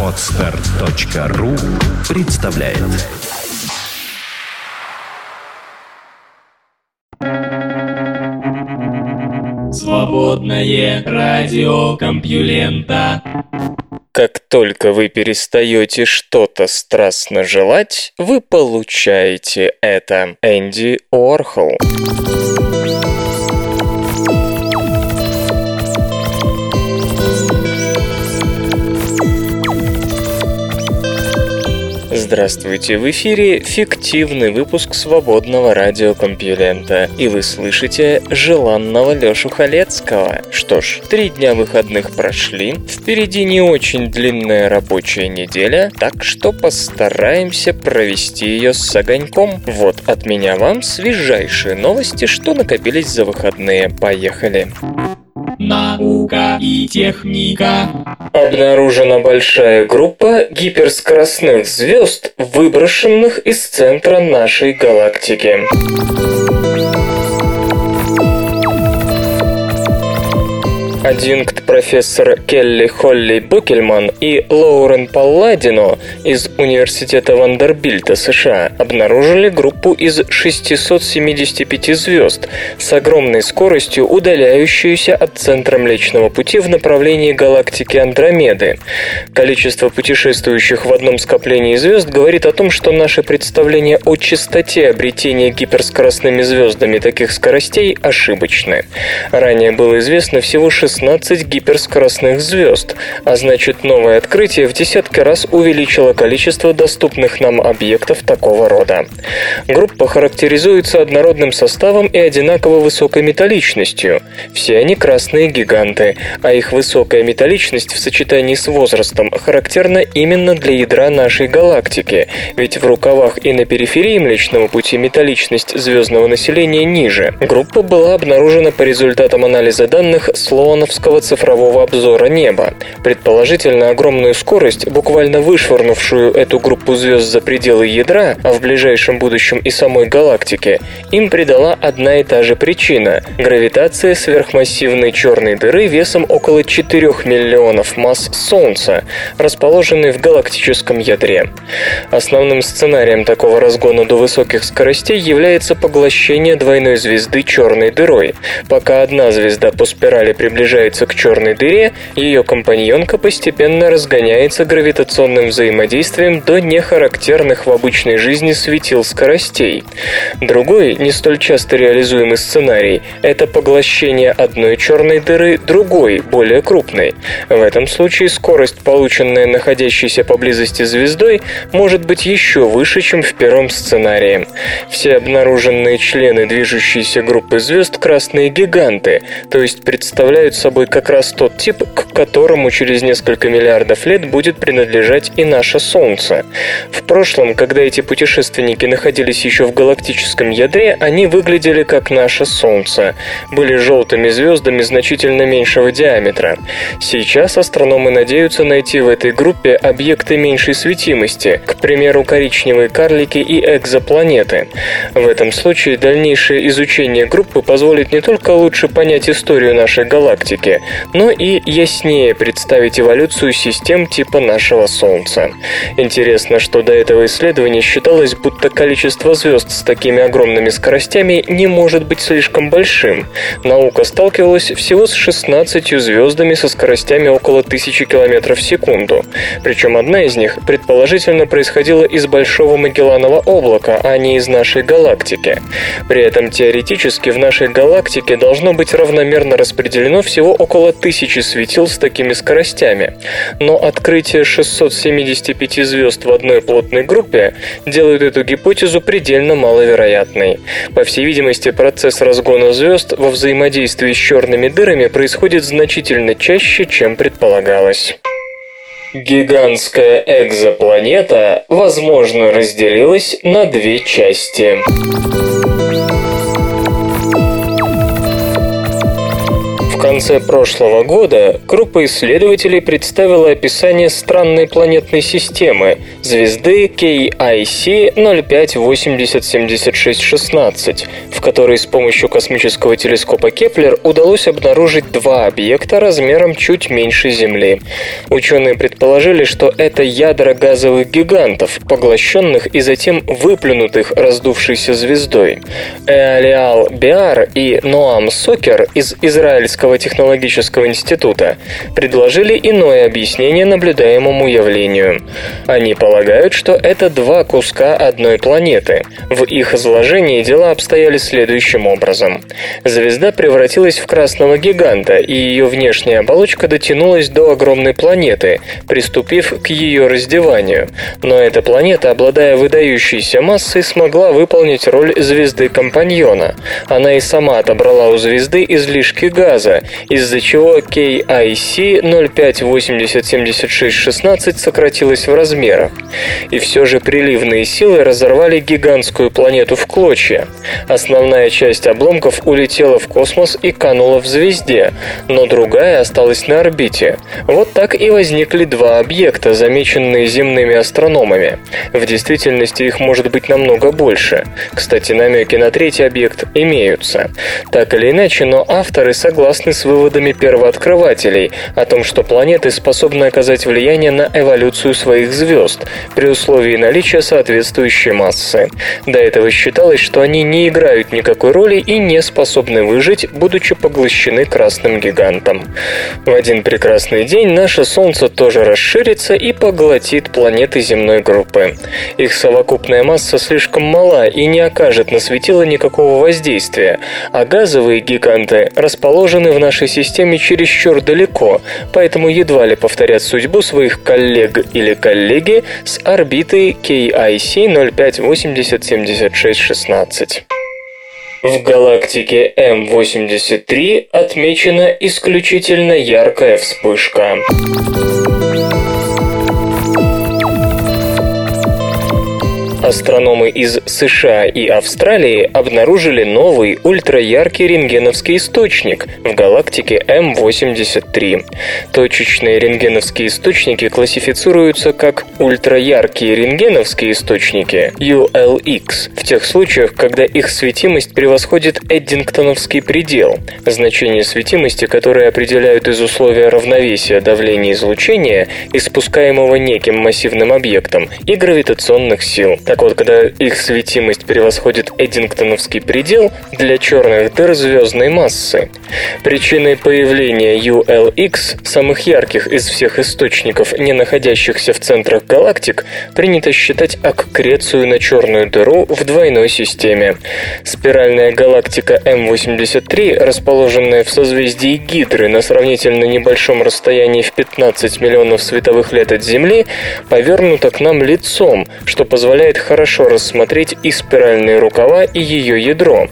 Отстар.ру представляет Свободное радио Компьюлента Как только вы перестаете что-то страстно желать, вы получаете это. Энди Орхол. Здравствуйте, в эфире фиктивный выпуск свободного радиокомпьюлента, и вы слышите желанного Лёшу Халецкого. Что ж, три дня выходных прошли, впереди не очень длинная рабочая неделя, так что постараемся провести ее с огоньком. Вот от меня вам свежайшие новости, что накопились за выходные. Поехали! Наука и техника. Обнаружена большая группа гиперскоростных звезд, выброшенных из центра нашей галактики. Адъюнкт профессор Келли Холли Букельман и Лоурен Палладино из Университета Вандербильта США обнаружили группу из 675 звезд с огромной скоростью, удаляющуюся от центра Млечного Пути в направлении галактики Андромеды. Количество путешествующих в одном скоплении звезд говорит о том, что наше представление о частоте обретения гиперскоростными звездами таких скоростей ошибочны. Ранее было известно всего 16 гиперскоростных звезд, а значит новое открытие в десятки раз увеличило количество доступных нам объектов такого рода. Группа характеризуется однородным составом и одинаково высокой металличностью. Все они красные гиганты, а их высокая металличность в сочетании с возрастом характерна именно для ядра нашей галактики, ведь в рукавах и на периферии Млечного Пути металличность звездного населения ниже. Группа была обнаружена по результатам анализа данных Слоановского цифрового обзора неба. Предположительно, огромную скорость, буквально вышвырнувшую эту группу звезд за пределы ядра, а в ближайшем будущем и самой галактики, им придала одна и та же причина – гравитация сверхмассивной черной дыры весом около 4 миллионов масс Солнца, расположенной в галактическом ядре. Основным сценарием такого разгона до высоких скоростей является поглощение двойной звезды черной дырой. Пока одна звезда по спирали приближается к черной дыре, ее компаньонка постепенно разгоняется гравитационным взаимодействием до нехарактерных в обычной жизни светил скоростей. Другой, не столь часто реализуемый сценарий – это поглощение одной черной дыры другой, более крупной. В этом случае скорость, полученная находящейся поблизости звездой, может быть еще выше, чем в первом сценарии. Все обнаруженные члены движущейся группы звезд – красные гиганты, то есть представляют собой как раз тот тип, к которому через несколько миллиардов лет будет принадлежать и наше Солнце. В прошлом, когда эти путешественники находились еще в галактическом ядре, они выглядели как наше Солнце, были желтыми звездами значительно меньшего диаметра. Сейчас астрономы надеются найти в этой группе объекты меньшей светимости, к примеру, коричневые карлики и экзопланеты. В этом случае дальнейшее изучение группы позволит не только лучше понять историю нашей галактики, но и яснее представить эволюцию систем типа нашего Солнца. Интересно, что до этого исследования считалось, будто количество звезд с такими огромными скоростями не может быть слишком большим. Наука сталкивалась всего с 16 звездами со скоростями около 1000 км в секунду. Причем одна из них предположительно происходила из Большого Магелланова облака, а не из нашей галактики. При этом теоретически в нашей галактике должно быть равномерно распределено всего около тысячи светил с такими скоростями. Но открытие 675 звезд в одной плотной группе делает эту гипотезу предельно маловероятной. По всей видимости, процесс разгона звезд во взаимодействии с черными дырами происходит значительно чаще, чем предполагалось. Гигантская экзопланета, возможно, разделилась на две части. Конце прошлого года группа исследователей представила описание странной планетной системы звезды KIC 05807616, в которой с помощью космического телескопа Кеплер удалось обнаружить два объекта размером чуть меньше Земли. Ученые предположили, что это ядра газовых гигантов, поглощенных и затем выплюнутых раздувшейся звездой. Эолиал Биар и Ноам Сокер из Израильского технологического института предложили иное объяснение наблюдаемому явлению. Они полагают, что это два куска одной планеты. В их изложении дела обстояли следующим образом. Звезда превратилась в красного гиганта, и ее внешняя оболочка дотянулась до огромной планеты, приступив к ее раздеванию. Но эта планета, обладая выдающейся массой, смогла выполнить роль звезды-компаньона. Она и сама отобрала у звезды излишки газа, из-за чего KIC 05807616 сократилась в размерах. И все же приливные силы разорвали гигантскую планету в клочья. Основная часть обломков улетела в космос и канула в звезде, но другая осталась на орбите. Вот так и возникли два объекта, замеченные земными астрономами. В действительности их может быть намного больше. Кстати, намеки на третий объект имеются. Так или иначе, но авторы согласны с выводами первооткрывателей о том, что планеты способны оказать влияние на эволюцию своих звезд при условии наличия соответствующей массы. До этого считалось, что они не играют никакой роли и не способны выжить, будучи поглощены красным гигантом. В один прекрасный день наше Солнце тоже расширится и поглотит планеты земной группы. Их совокупная масса слишком мала и не окажет на светило никакого воздействия, а газовые гиганты расположены в нашей системе чересчур далеко, поэтому едва ли повторят судьбу своих коллег или коллеги с орбиты KIC 05807616. В галактике М83 отмечена исключительно яркая вспышка. Астрономы из США и Австралии обнаружили новый ультраяркий рентгеновский источник в галактике М83. Точечные рентгеновские источники классифицируются как ультраяркие рентгеновские источники ULX в тех случаях, когда их светимость превосходит Эддингтоновский предел, значение светимости, которое определяют из условия равновесия давления излучения, испускаемого неким массивным объектом, и гравитационных сил. Так вот, когда их светимость превосходит Эддингтоновский предел для черных дыр звездной массы. Причиной появления ULX, самых ярких из всех источников, не находящихся в центрах галактик, принято считать аккрецию на черную дыру в двойной системе. Спиральная галактика М83, расположенная в созвездии Гидры на сравнительно небольшом расстоянии в 15 миллионов световых лет от Земли, повернута к нам лицом, что позволяет хорошо рассмотреть и спиральные рукава, и ее ядро.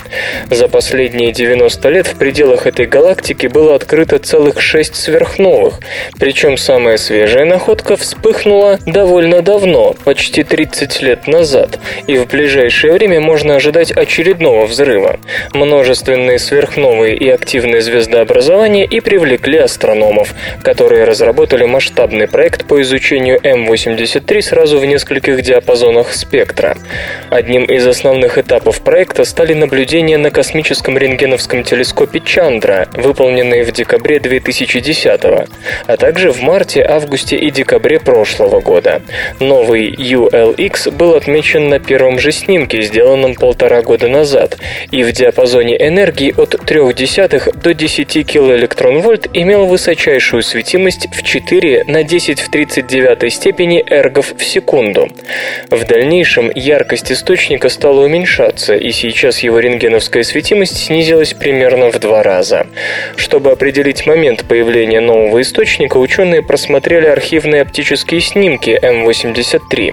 За последние 90 лет в пределах этой галактики было открыто целых шесть сверхновых, причем самая свежая находка вспыхнула довольно давно, почти 30 лет назад, и в ближайшее время можно ожидать очередного взрыва. Множественные сверхновые и активные звездообразования и привлекли астрономов, которые разработали масштабный проект по изучению М83 сразу в нескольких диапазонах спектра спектра. Одним из основных этапов проекта стали наблюдения на космическом рентгеновском телескопе Чандра, выполненные в декабре 2010 а также в марте, августе и декабре прошлого года. Новый ULX был отмечен на первом же снимке, сделанном полтора года назад, и в диапазоне энергии от 0,3 до 10 килоэлектрон-вольт имел высочайшую светимость в 4 на 10 в 39 степени эргов в секунду. В дальнейшем дальнейшем яркость источника стала уменьшаться, и сейчас его рентгеновская светимость снизилась примерно в два раза. Чтобы определить момент появления нового источника, ученые просмотрели архивные оптические снимки М83.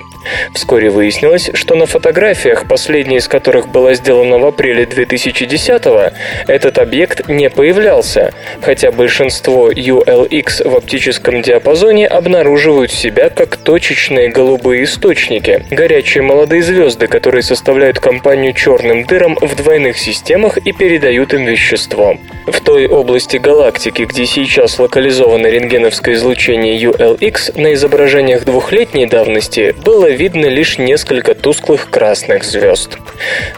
Вскоре выяснилось, что на фотографиях, последняя из которых была сделана в апреле 2010-го, этот объект не появлялся, хотя большинство ULX в оптическом диапазоне обнаруживают себя как точечные голубые источники, горячие молодые звезды, которые составляют компанию черным дырам в двойных системах и передают им вещество. В той области галактики, где сейчас локализовано рентгеновское излучение ULX, на изображениях двухлетней давности было видно лишь несколько тусклых красных звезд.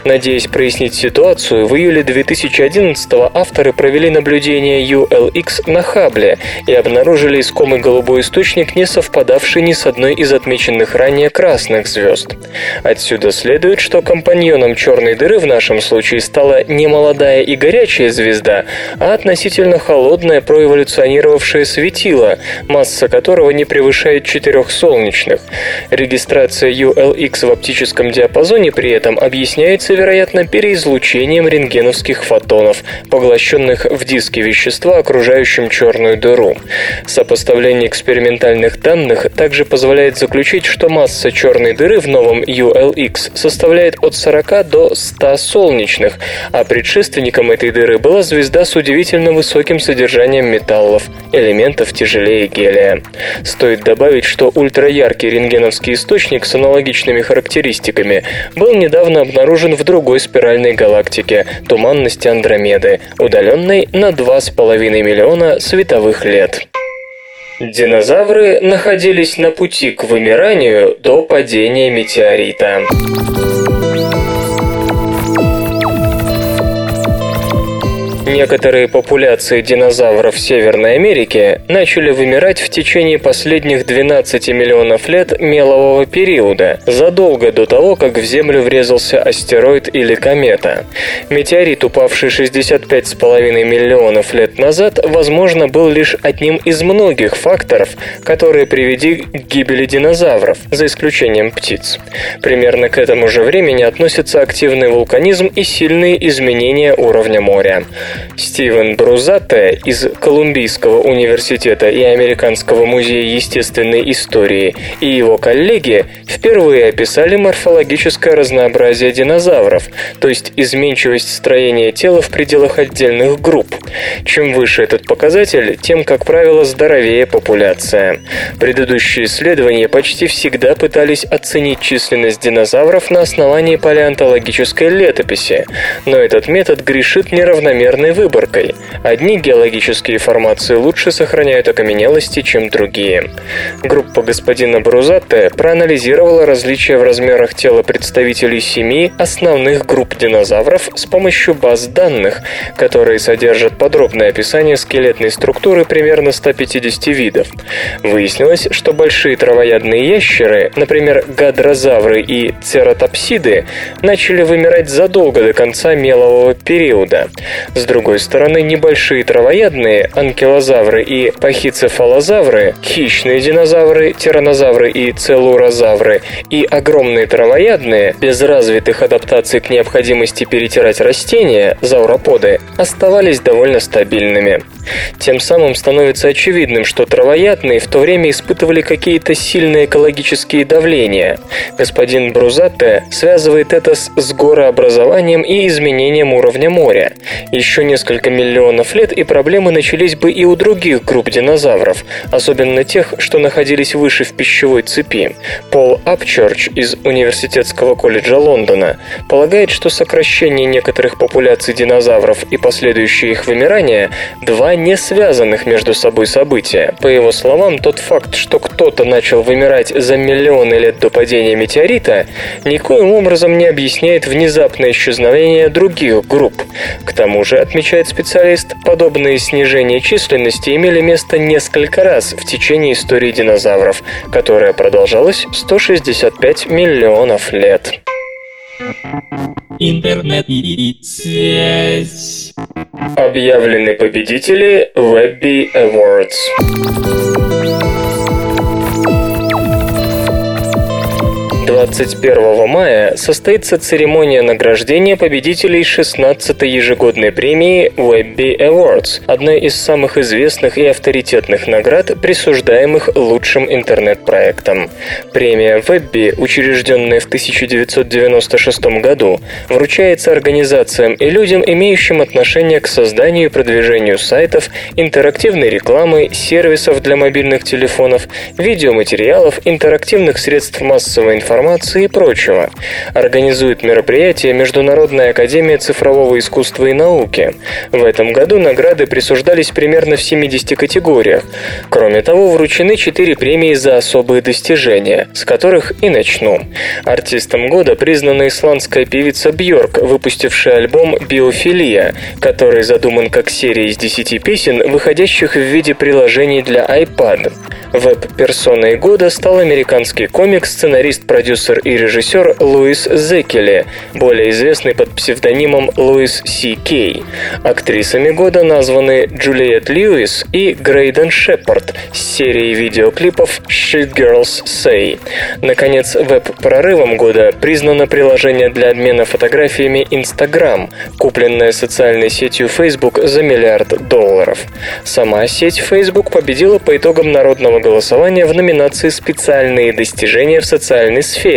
Надеясь прояснить ситуацию, в июле 2011 авторы провели наблюдение ULX на Хабле и обнаружили искомый голубой источник, не совпадавший ни с одной из отмеченных ранее красных звезд. Отсюда следует, что компаньоном черной дыры в нашем случае стала не молодая и горячая звезда, а относительно холодное проэволюционировавшее светило, масса которого не превышает четырех солнечных. Регистрация ULX в оптическом диапазоне при этом объясняется, вероятно, переизлучением рентгеновских фотонов, поглощенных в диске вещества, окружающем черную дыру. Сопоставление экспериментальных данных также позволяет заключить, что масса черной дыры в новом ULX составляет от 40 до 100 солнечных, а предшественником этой дыры была звезда с удивительно высоким содержанием металлов, элементов тяжелее гелия. Стоит добавить, что ультраяркий рентгеновский источник с аналогичными характеристиками был недавно обнаружен в другой спиральной галактике – туманности Андромеды, удаленной на 2,5 миллиона световых лет. Динозавры находились на пути к вымиранию до падения метеорита. Некоторые популяции динозавров Северной Америки начали вымирать в течение последних 12 миллионов лет мелового периода, задолго до того, как в Землю врезался астероид или комета. Метеорит, упавший 65,5 миллионов лет назад, возможно, был лишь одним из многих факторов, которые привели к гибели динозавров, за исключением птиц. Примерно к этому же времени относятся активный вулканизм и сильные изменения уровня моря. Стивен Брузатте из Колумбийского университета и Американского музея естественной истории и его коллеги впервые описали морфологическое разнообразие динозавров, то есть изменчивость строения тела в пределах отдельных групп. Чем выше этот показатель, тем, как правило, здоровее популяция. Предыдущие исследования почти всегда пытались оценить численность динозавров на основании палеонтологической летописи, но этот метод грешит неравномерной выборкой. Одни геологические формации лучше сохраняют окаменелости, чем другие. Группа господина Брузатте проанализировала различия в размерах тела представителей семи основных групп динозавров с помощью баз данных, которые содержат подробное описание скелетной структуры примерно 150 видов. Выяснилось, что большие травоядные ящеры, например, гадрозавры и цератопсиды, начали вымирать задолго до конца мелового периода. С другой другой стороны, небольшие травоядные, анкилозавры и пахицефалозавры, хищные динозавры, тиранозавры и целурозавры, и огромные травоядные, без развитых адаптаций к необходимости перетирать растения, зауроподы, оставались довольно стабильными. Тем самым становится очевидным, что травоядные в то время испытывали какие-то сильные экологические давления. Господин Брузатте связывает это с, с горообразованием и изменением уровня моря. Еще несколько миллионов лет и проблемы начались бы и у других групп динозавров, особенно тех, что находились выше в пищевой цепи. Пол Апчерч из Университетского колледжа Лондона полагает, что сокращение некоторых популяций динозавров и последующее их вымирание – два не связанных между собой события. По его словам, тот факт, что кто-то начал вымирать за миллионы лет до падения метеорита, никоим образом не объясняет внезапное исчезновение других групп. К тому же, отмечает специалист, подобные снижения численности имели место несколько раз в течение истории динозавров, которая продолжалась 165 миллионов лет. Интернет и связь. Объявлены победители Webby Awards. 21 мая состоится церемония награждения победителей 16-й ежегодной премии Webby Awards, одной из самых известных и авторитетных наград, присуждаемых лучшим интернет-проектам. Премия Webby, учрежденная в 1996 году, вручается организациям и людям, имеющим отношение к созданию и продвижению сайтов, интерактивной рекламы, сервисов для мобильных телефонов, видеоматериалов, интерактивных средств массовой информации, анимации и прочего. Организует мероприятие Международная академия цифрового искусства и науки. В этом году награды присуждались примерно в 70 категориях. Кроме того, вручены 4 премии за особые достижения, с которых и начну. Артистом года признана исландская певица Бьорк, выпустившая альбом «Биофилия», который задуман как серия из 10 песен, выходящих в виде приложений для iPad. Веб-персоной года стал американский комик, сценарист, продюсер и режиссер Луис Зекели, более известный под псевдонимом Луис Си Кей. Актрисами года названы Джулиет Льюис и Грейден Шепард с серией видеоклипов Shit Girls Say. Наконец, веб-прорывом года признано приложение для обмена фотографиями Instagram, купленное социальной сетью Facebook за миллиард долларов. Сама сеть Facebook победила по итогам народного голосования в номинации «Специальные достижения в социальной сфере».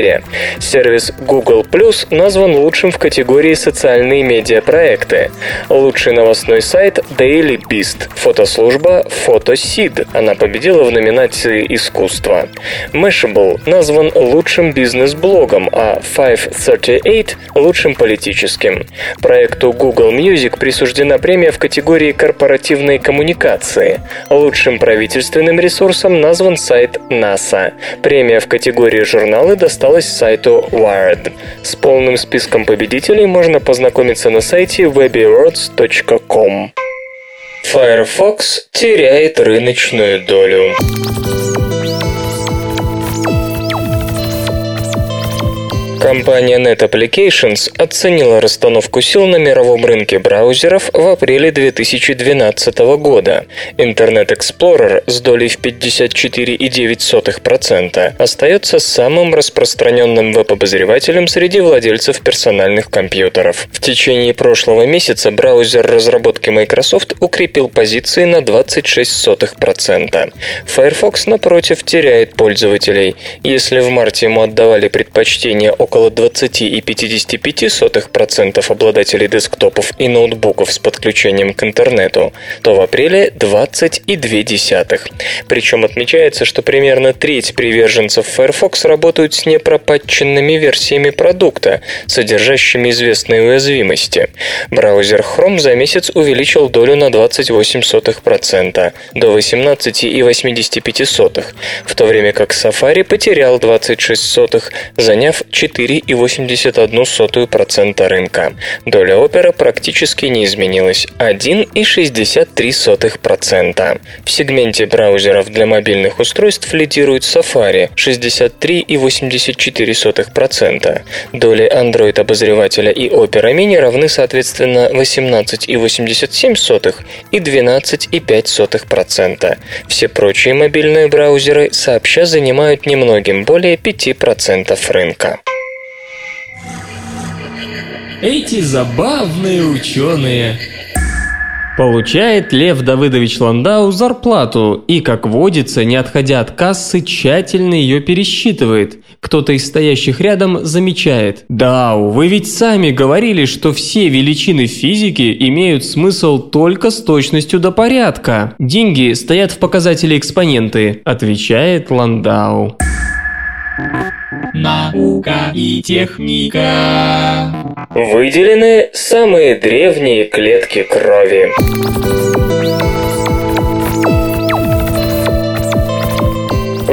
Сервис Google Plus назван лучшим в категории «Социальные медиапроекты». Лучший новостной сайт Daily Beast. Фотослужба PhotoSeed. Она победила в номинации «Искусство». Mashable назван лучшим бизнес-блогом, а 538 – лучшим политическим. Проекту Google Music присуждена премия в категории корпоративной коммуникации. Лучшим правительственным ресурсом назван сайт NASA. Премия в категории журналы досталась сайту Wired. С полным списком победителей можно познакомиться на сайте webawards.com. Firefox теряет рыночную долю. Компания Net Applications оценила расстановку сил на мировом рынке браузеров в апреле 2012 года. Internet Explorer с долей в 54,9% остается самым распространенным веб-обозревателем среди владельцев персональных компьютеров. В течение прошлого месяца браузер разработки Microsoft укрепил позиции на 26%. Firefox, напротив, теряет пользователей. Если в марте ему отдавали предпочтение около около 20,55% обладателей десктопов и ноутбуков с подключением к интернету, то в апреле 20,2%. Причем отмечается, что примерно треть приверженцев Firefox работают с непропатченными версиями продукта, содержащими известные уязвимости. Браузер Chrome за месяц увеличил долю на 28% до 18,85%, в то время как Safari потерял 26%, заняв 4 4,81% рынка. Доля опера практически не изменилась – 1,63%. В сегменте браузеров для мобильных устройств лидирует Safari – 63,84%. Доли Android-обозревателя и Opera Mini равны, соответственно, 18,87% и 12,5%. Все прочие мобильные браузеры сообща занимают немногим более 5% рынка. Эти забавные ученые. Получает Лев Давыдович Ландау зарплату и, как водится, не отходя от кассы, тщательно ее пересчитывает. Кто-то из стоящих рядом замечает. «Дау, вы ведь сами говорили, что все величины физики имеют смысл только с точностью до порядка. Деньги стоят в показателе экспоненты», – отвечает Ландау. Наука и техника. Выделены самые древние клетки крови.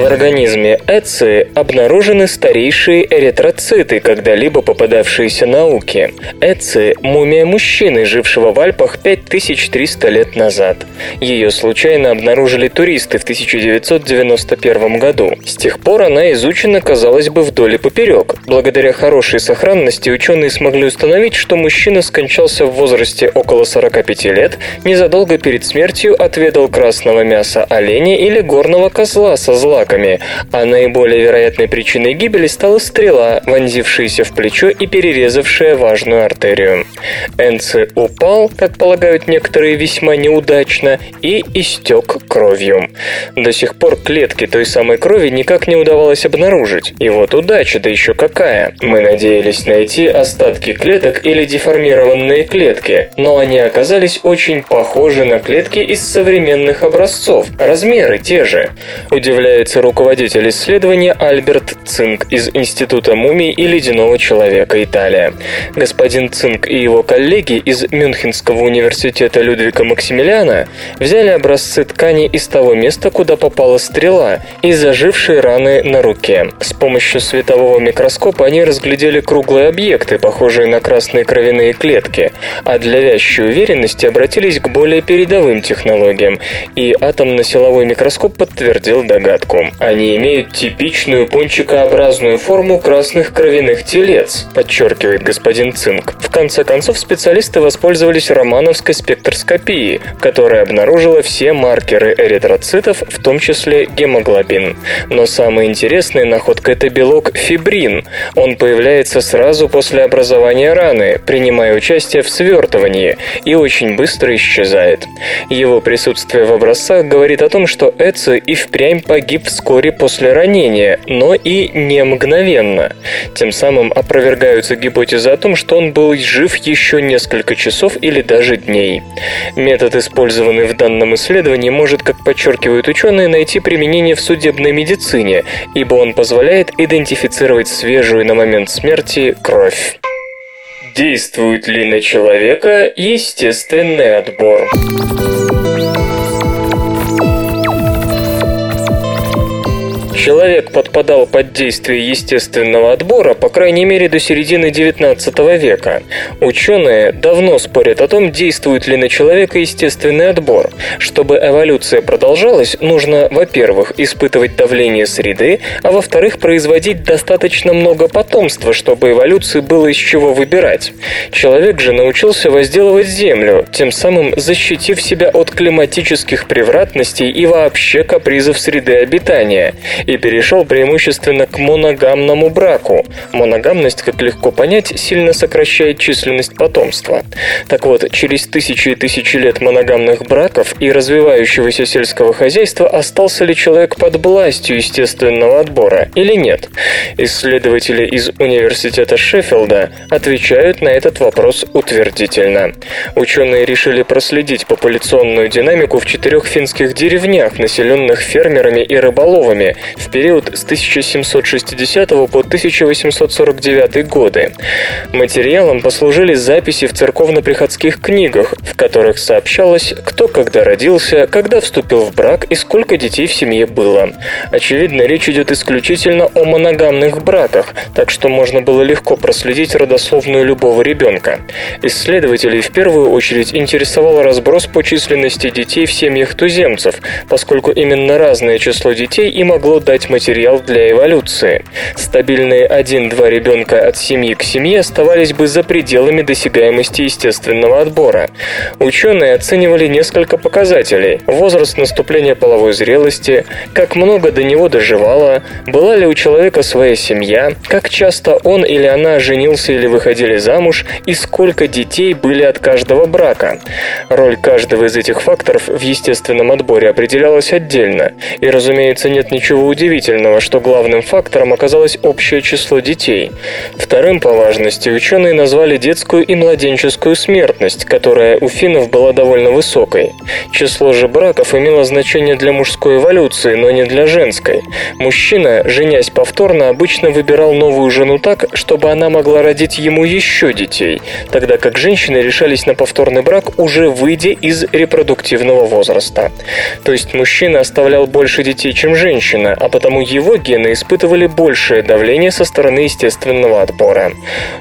В организме Эци обнаружены старейшие эритроциты, когда-либо попадавшиеся науке. Эци – мумия мужчины, жившего в Альпах 5300 лет назад. Ее случайно обнаружили туристы в 1991 году. С тех пор она изучена, казалось бы, вдоль и поперек. Благодаря хорошей сохранности ученые смогли установить, что мужчина скончался в возрасте около 45 лет, незадолго перед смертью отведал красного мяса оленя или горного козла со злаком осколками, а наиболее вероятной причиной гибели стала стрела, вонзившаяся в плечо и перерезавшая важную артерию. Энци упал, как полагают некоторые, весьма неудачно и истек кровью. До сих пор клетки той самой крови никак не удавалось обнаружить. И вот удача, да еще какая. Мы надеялись найти остатки клеток или деформированные клетки, но они оказались очень похожи на клетки из современных образцов, размеры те же. Удивляется является руководитель исследования Альберт Цинк из Института мумий и ледяного человека Италия. Господин Цинк и его коллеги из Мюнхенского университета Людвига Максимилиана взяли образцы ткани из того места, куда попала стрела, и зажившие раны на руке. С помощью светового микроскопа они разглядели круглые объекты, похожие на красные кровяные клетки, а для вящей уверенности обратились к более передовым технологиям, и атомно-силовой микроскоп подтвердил догадку. Они имеют типичную пончикообразную форму красных кровяных телец, подчеркивает господин Цинк. В конце концов, специалисты воспользовались романовской спектроскопией, которая обнаружила все маркеры эритроцитов, в том числе гемоглобин. Но самая интересная находка – это белок фибрин. Он появляется сразу после образования раны, принимая участие в свертывании, и очень быстро исчезает. Его присутствие в образцах говорит о том, что Эци и впрямь погиб вскоре после ранения, но и не мгновенно. Тем самым опровергаются гипотезы о том, что он был жив еще несколько часов или даже дней. Метод, использованный в данном исследовании, может, как подчеркивают ученые, найти применение в судебной медицине, ибо он позволяет идентифицировать свежую на момент смерти кровь. Действует ли на человека естественный отбор? Человек подпадал под действие естественного отбора, по крайней мере, до середины XIX века. Ученые давно спорят о том, действует ли на человека естественный отбор. Чтобы эволюция продолжалась, нужно, во-первых, испытывать давление среды, а во-вторых, производить достаточно много потомства, чтобы эволюции было из чего выбирать. Человек же научился возделывать землю, тем самым защитив себя от климатических превратностей и вообще капризов среды обитания – перешел преимущественно к моногамному браку. Моногамность, как легко понять, сильно сокращает численность потомства. Так вот, через тысячи и тысячи лет моногамных браков и развивающегося сельского хозяйства остался ли человек под властью естественного отбора или нет? Исследователи из Университета Шеффилда отвечают на этот вопрос утвердительно. Ученые решили проследить популяционную динамику в четырех финских деревнях, населенных фермерами и рыболовами, в период с 1760 по 1849 годы. Материалом послужили записи в церковно-приходских книгах, в которых сообщалось, кто когда родился, когда вступил в брак и сколько детей в семье было. Очевидно, речь идет исключительно о моногамных браках, так что можно было легко проследить родословную любого ребенка. Исследователей в первую очередь интересовал разброс по численности детей в семьях туземцев, поскольку именно разное число детей и могло дать дать материал для эволюции. Стабильные 1-2 ребенка от семьи к семье оставались бы за пределами досягаемости естественного отбора. Ученые оценивали несколько показателей. Возраст наступления половой зрелости, как много до него доживало, была ли у человека своя семья, как часто он или она женился или выходили замуж и сколько детей были от каждого брака. Роль каждого из этих факторов в естественном отборе определялась отдельно. И, разумеется, нет ничего удивительного удивительного, что главным фактором оказалось общее число детей. Вторым по важности ученые назвали детскую и младенческую смертность, которая у финнов была довольно высокой. Число же браков имело значение для мужской эволюции, но не для женской. Мужчина, женясь повторно, обычно выбирал новую жену так, чтобы она могла родить ему еще детей, тогда как женщины решались на повторный брак уже выйдя из репродуктивного возраста. То есть мужчина оставлял больше детей, чем женщина, а потому его гены испытывали большее давление со стороны естественного отбора.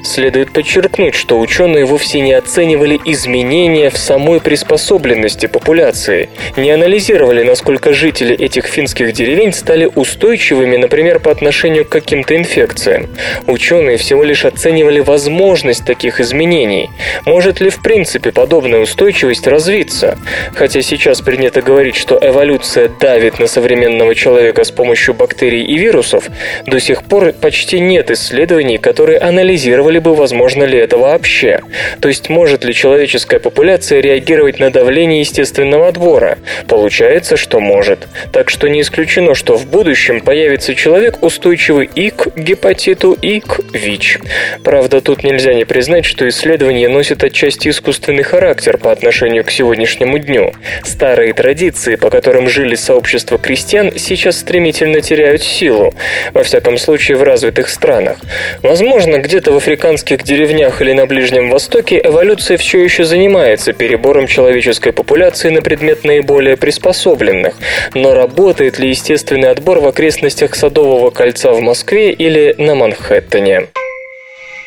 Следует подчеркнуть, что ученые вовсе не оценивали изменения в самой приспособленности популяции, не анализировали, насколько жители этих финских деревень стали устойчивыми, например, по отношению к каким-то инфекциям. Ученые всего лишь оценивали возможность таких изменений. Может ли в принципе подобная устойчивость развиться? Хотя сейчас принято говорить, что эволюция давит на современного человека с помощью помощью бактерий и вирусов, до сих пор почти нет исследований, которые анализировали бы, возможно ли это вообще. То есть, может ли человеческая популяция реагировать на давление естественного отбора? Получается, что может. Так что не исключено, что в будущем появится человек, устойчивый и к гепатиту, и к ВИЧ. Правда, тут нельзя не признать, что исследование носит отчасти искусственный характер по отношению к сегодняшнему дню. Старые традиции, по которым жили сообщества крестьян, сейчас стремительно теряют силу, во всяком случае в развитых странах. Возможно, где-то в африканских деревнях или на Ближнем Востоке эволюция все еще занимается перебором человеческой популяции на предмет наиболее приспособленных, но работает ли естественный отбор в окрестностях Садового кольца в Москве или на Манхэттене?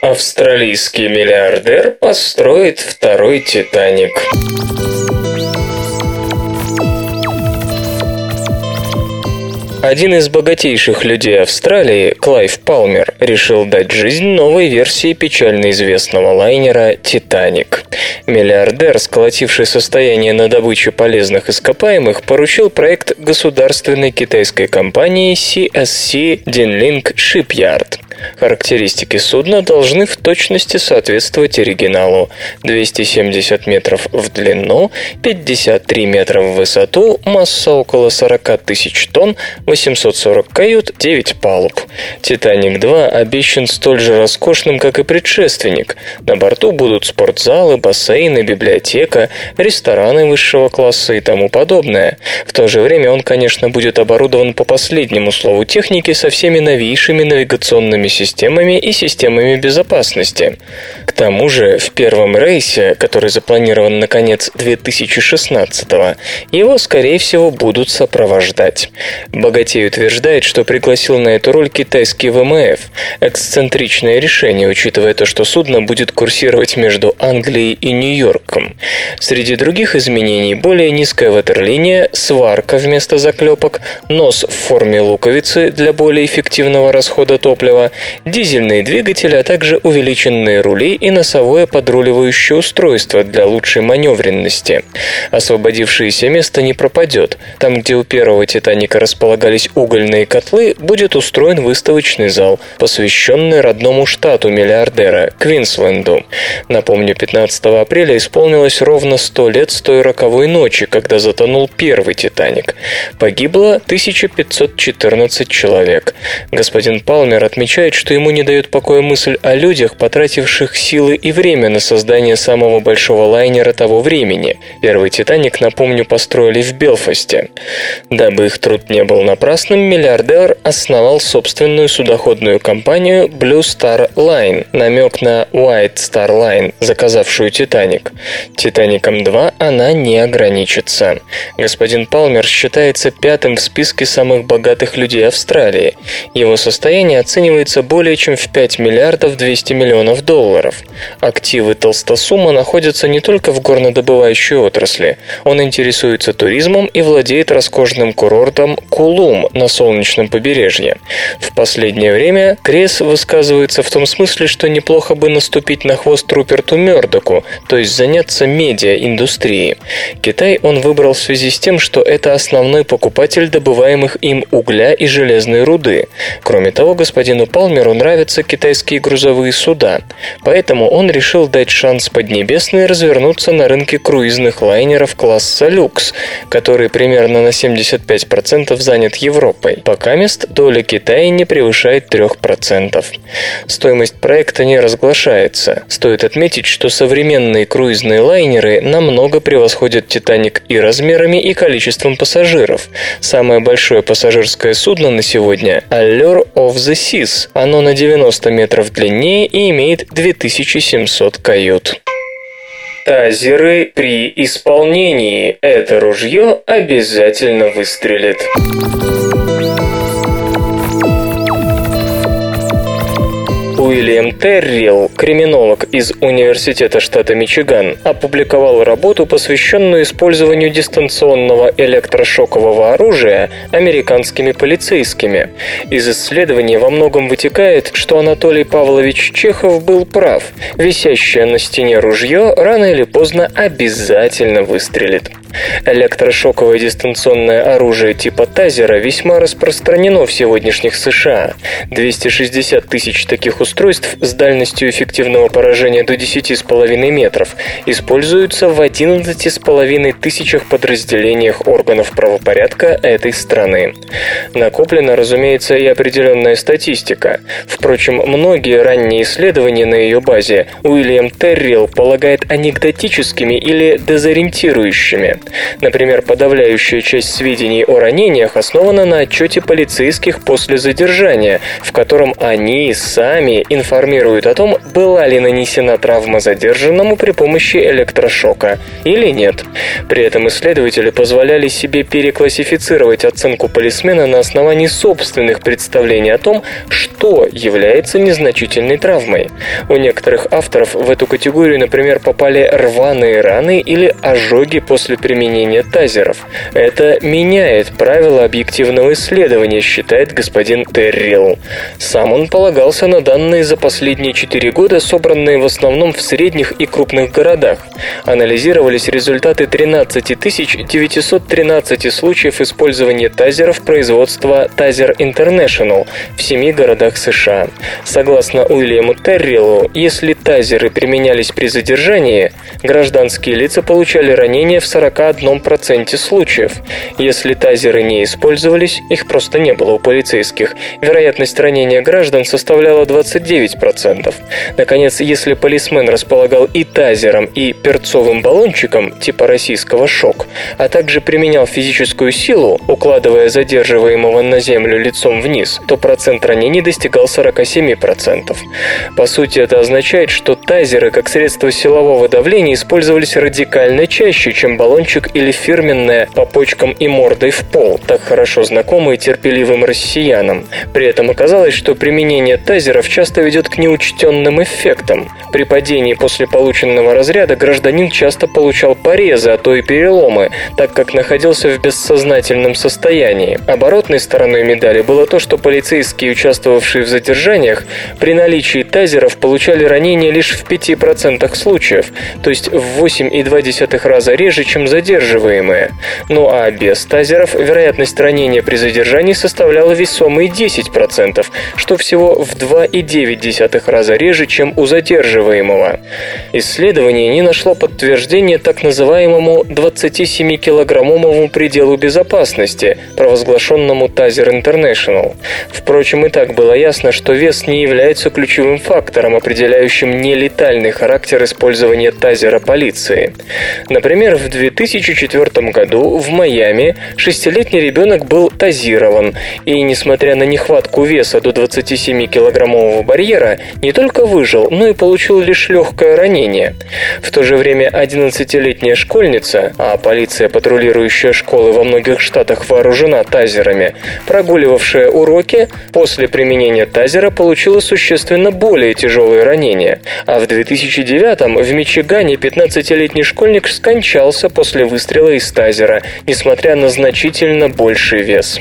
Австралийский миллиардер построит второй «Титаник». Один из богатейших людей Австралии, Клайв Палмер, решил дать жизнь новой версии печально известного лайнера «Титаник». Миллиардер, сколотивший состояние на добыче полезных ископаемых, поручил проект государственной китайской компании CSC Dinlink Shipyard. Характеристики судна должны в точности соответствовать оригиналу. 270 метров в длину, 53 метра в высоту, масса около 40 тысяч тонн, 840 кают, 9 палуб. «Титаник-2» обещан столь же роскошным, как и предшественник. На борту будут спортзалы, бассейны, библиотека, рестораны высшего класса и тому подобное. В то же время он, конечно, будет оборудован по последнему слову техники со всеми новейшими навигационными системами и системами безопасности. К тому же, в первом рейсе, который запланирован на конец 2016-го, его, скорее всего, будут сопровождать. Богатей утверждает, что пригласил на эту роль китайский ВМФ. Эксцентричное решение, учитывая то, что судно будет курсировать между Англией и Нью-Йорком. Среди других изменений более низкая ватерлиния, сварка вместо заклепок, нос в форме луковицы для более эффективного расхода топлива, дизельные двигатели, а также увеличенные рули и носовое подруливающее устройство для лучшей маневренности. Освободившееся место не пропадет. Там, где у первого «Титаника» располагались угольные котлы, будет устроен выставочный зал, посвященный родному штату миллиардера – Квинсленду. Напомню, 15 апреля исполнилось ровно 100 лет с той роковой ночи, когда затонул первый «Титаник». Погибло 1514 человек. Господин Палмер отмечает, что ему не дает покоя мысль о людях, потративших силы и время на создание самого большого лайнера того времени. Первый «Титаник», напомню, построили в Белфасте. Дабы их труд не был напрасным, миллиардер основал собственную судоходную компанию Blue Star Line, намек на White Star Line, заказавшую «Титаник». «Титаником-2» она не ограничится. Господин Палмер считается пятым в списке самых богатых людей Австралии. Его состояние оценивается более чем в 5 миллиардов 200 миллионов долларов. Активы Толстосума находятся не только в горнодобывающей отрасли. Он интересуется туризмом и владеет роскошным курортом Кулум на солнечном побережье. В последнее время Крес высказывается в том смысле, что неплохо бы наступить на хвост Руперту Мёрдоку, то есть заняться медиаиндустрией. Китай он выбрал в связи с тем, что это основной покупатель добываемых им угля и железной руды. Кроме того, господину Палмеру нравятся китайские грузовые суда, поэтому он решил дать шанс Поднебесной развернуться на рынке круизных лайнеров класса люкс, который примерно на 75% занят Европой. Пока мест доля Китая не превышает 3%. Стоимость проекта не разглашается. Стоит отметить, что современные круизные лайнеры намного превосходят «Титаник» и размерами, и количеством пассажиров. Самое большое пассажирское судно на сегодня – Allure of the Seas. Оно на 90 метров длиннее и имеет 2700 кают. Тазеры при исполнении. Это ружье обязательно выстрелит. Террилл, криминолог из Университета штата Мичиган, опубликовал работу, посвященную использованию дистанционного электрошокового оружия американскими полицейскими. Из исследования во многом вытекает, что Анатолий Павлович Чехов был прав. Висящее на стене ружье рано или поздно обязательно выстрелит. Электрошоковое дистанционное оружие типа тазера весьма распространено в сегодняшних США. 260 тысяч таких устройств с дальностью эффективного поражения до 10,5 метров используются в 11,5 тысячах подразделениях органов правопорядка этой страны. Накоплена, разумеется, и определенная статистика. Впрочем, многие ранние исследования на ее базе Уильям Террилл полагает анекдотическими или дезориентирующими. Например, подавляющая часть сведений о ранениях основана на отчете полицейских после задержания, в котором они сами информируют о том, была ли нанесена травма задержанному при помощи электрошока или нет. При этом исследователи позволяли себе переклассифицировать оценку полисмена на основании собственных представлений о том, что является незначительной травмой. У некоторых авторов в эту категорию, например, попали рваные раны или ожоги после применения тазеров. Это меняет правила объективного исследования, считает господин Террилл. Сам он полагался на данные за последние 4 года, собранные в основном в средних и крупных городах. Анализировались результаты 13 913 случаев использования тазеров производства Taser International в семи городах США. Согласно Уильяму Терриллу, если тазеры применялись при задержании, гражданские лица получали ранения в 41% случаев. Если тазеры не использовались, их просто не было у полицейских, вероятность ранения граждан составляла 29%. Наконец, если полисмен располагал и тазером, и перцовым баллончиком, типа российского «Шок», а также применял физическую силу, укладывая задерживаемого на землю лицом вниз, то процент ранений достигал 47%. По сути, это означает, что тазеры как средство силового давления использовались радикально чаще, чем баллончик или фирменная по почкам и мордой в пол, так хорошо знакомые терпеливым россиянам. При этом оказалось, что применение тазеров часто ведет к неучтенным эффектам. При падении после полученного разряда гражданин часто получал порезы, а то и переломы, так как находился в бессознательном состоянии. Оборотной стороной медали было то, что полицейские, участвовавшие в задержаниях, при наличии тазеров получали ранения лишь в 5% случаев, то есть в 8,2 раза реже, чем задерживаемые. Ну а без тазеров вероятность ранения при задержании составляла весомые 10%, что всего в 2,9 раза реже, чем у задерживаемого. Исследование не нашло подтверждения так называемому 27-килограммовому пределу безопасности, провозглашенному Тазер International. Впрочем, и так было ясно, что вес не является ключевым фактором, определяющим нелетальный характер использования тазера полиции. Например, в 2004 году в Майами шестилетний ребенок был тазирован, и, несмотря на нехватку веса до 27-килограммового барьера, не только выжил, но и получил лишь легкое ранение. В то же время 11-летняя школьница, а полиция, патрулирующая школы во многих штатах, вооружена тазерами, прогуливавшая уроки, после применения тазера получила существенно более тяжелые ранения. А в 2009 в Мичигане 15-летний школьник скончался после выстрела из тазера, несмотря на значительно больший вес.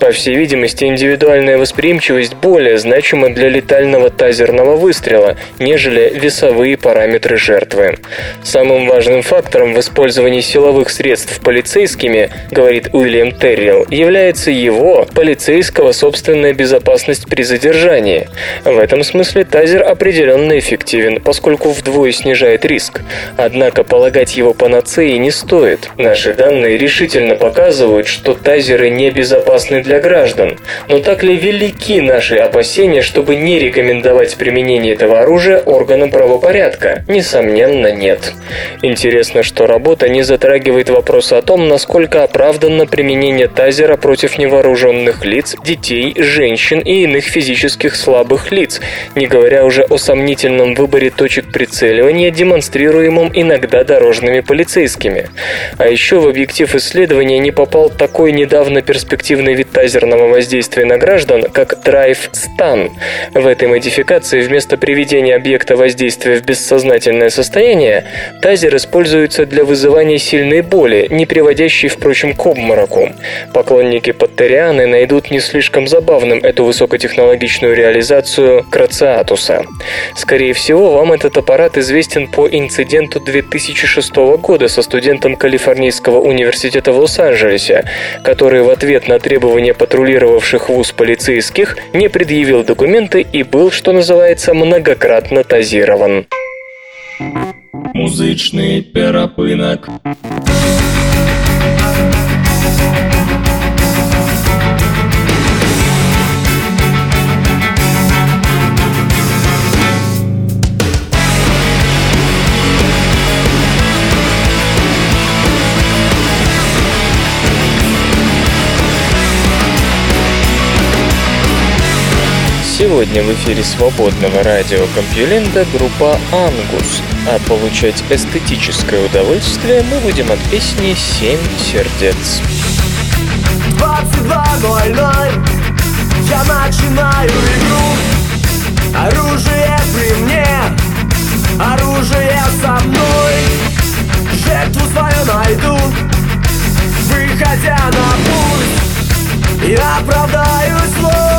По всей видимости, индивидуальная восприимчивость более значима для летального тазерного выстрела, нежели весовые параметры жертвы. Самым важным фактором в использовании силовых средств полицейскими, говорит Уильям Террилл, является его, полицейского, собственная безопасность при задержании. В этом смысле тазер определенно эффективен, поскольку вдвое снижает риск. Однако полагать его панацеей не стоит. Наши данные решительно показывают, что тазеры небезопасны для граждан. Но так ли велики наши опасения, чтобы не рекомендовать применение этого оружия органам правопорядка? Несомненно, нет. Интересно, что работа не затрагивает вопрос о том, насколько оправданно применение тазера против невооруженных лиц, детей, женщин и иных физических слабых лиц, не говоря уже о сомнительном выборе точек прицеливания, демонстрируемом иногда дорожными полицейскими. А еще в объектив исследования не попал такой недавно перспективный вид тазерного воздействия на граждан, как Drive Stun. В этой модификации вместо приведения объекта воздействия в бессознательное состояние, тазер используется для вызывания сильной боли, не приводящей, впрочем, к обмороку. Поклонники Паттерианы найдут не слишком забавным эту высокотехнологичную реализацию Крациатуса. Скорее всего, вам этот аппарат известен по инциденту 2006 года со студентом Калифорнийского университета в Лос-Анджелесе, который в ответ на требования патрулировавших вуз полицейских не предъявил документы и был, что называется, многократно тазирован. Музычный перапынок. Сегодня в эфире свободного радио Компьюленда группа «Ангус», а получать эстетическое удовольствие мы будем от песни «Семь сердец». 22.00 Я начинаю игру. Оружие при мне Оружие со мной. Жертву свою найду Выходя на путь. Я оправдаюсь ложью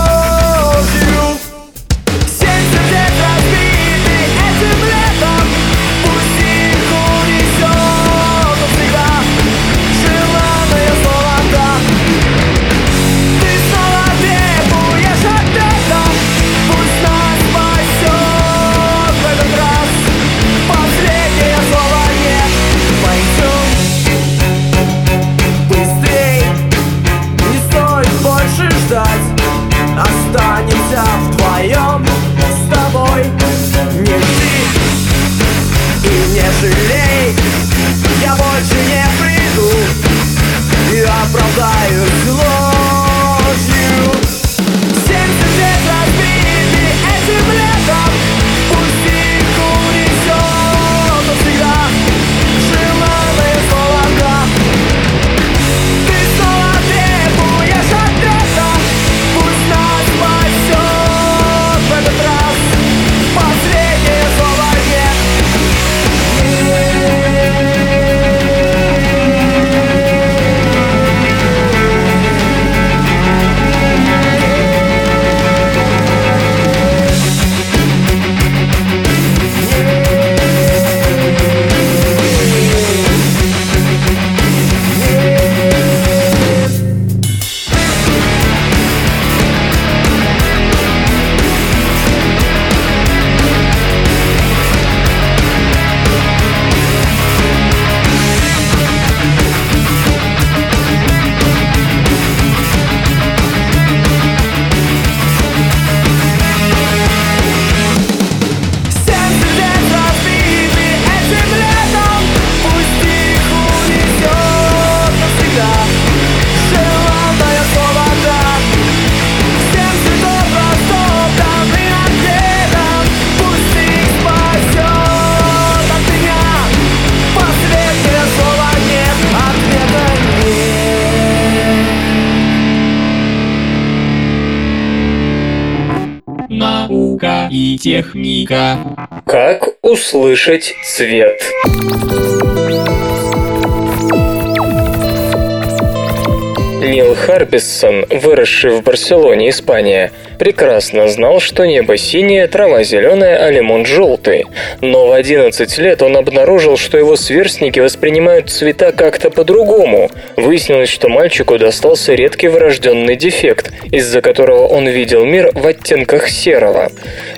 техника. Как услышать цвет? Нил Харбиссон, выросший в Барселоне, Испания, прекрасно знал, что небо синее, трава зеленая, а лимон желтый. Но в 11 лет он обнаружил, что его сверстники воспринимают цвета как-то по-другому. Выяснилось, что мальчику достался редкий врожденный дефект, из-за которого он видел мир в оттенках серого.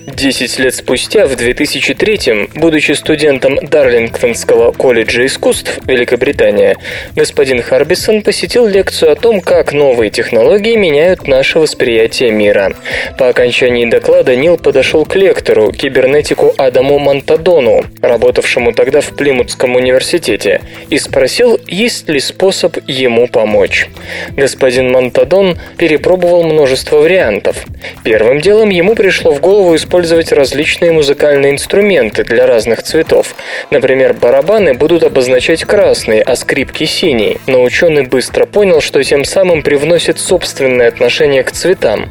Десять лет спустя, в 2003-м, будучи студентом Дарлингтонского колледжа искусств Великобритания, господин Харбисон посетил лекцию о том, как новые технологии меняют наше восприятие мира. По окончании доклада Нил подошел к лектору, кибернетику Адаму Монтадону, работавшему тогда в Плимутском университете, и спросил, есть ли способ ему помочь. Господин Монтадон перепробовал множество вариантов. Первым делом ему пришло в голову использовать различные музыкальные инструменты для разных цветов. Например, барабаны будут обозначать красный, а скрипки синий. Но ученый быстро понял, что тем самым привносит собственное отношение к цветам.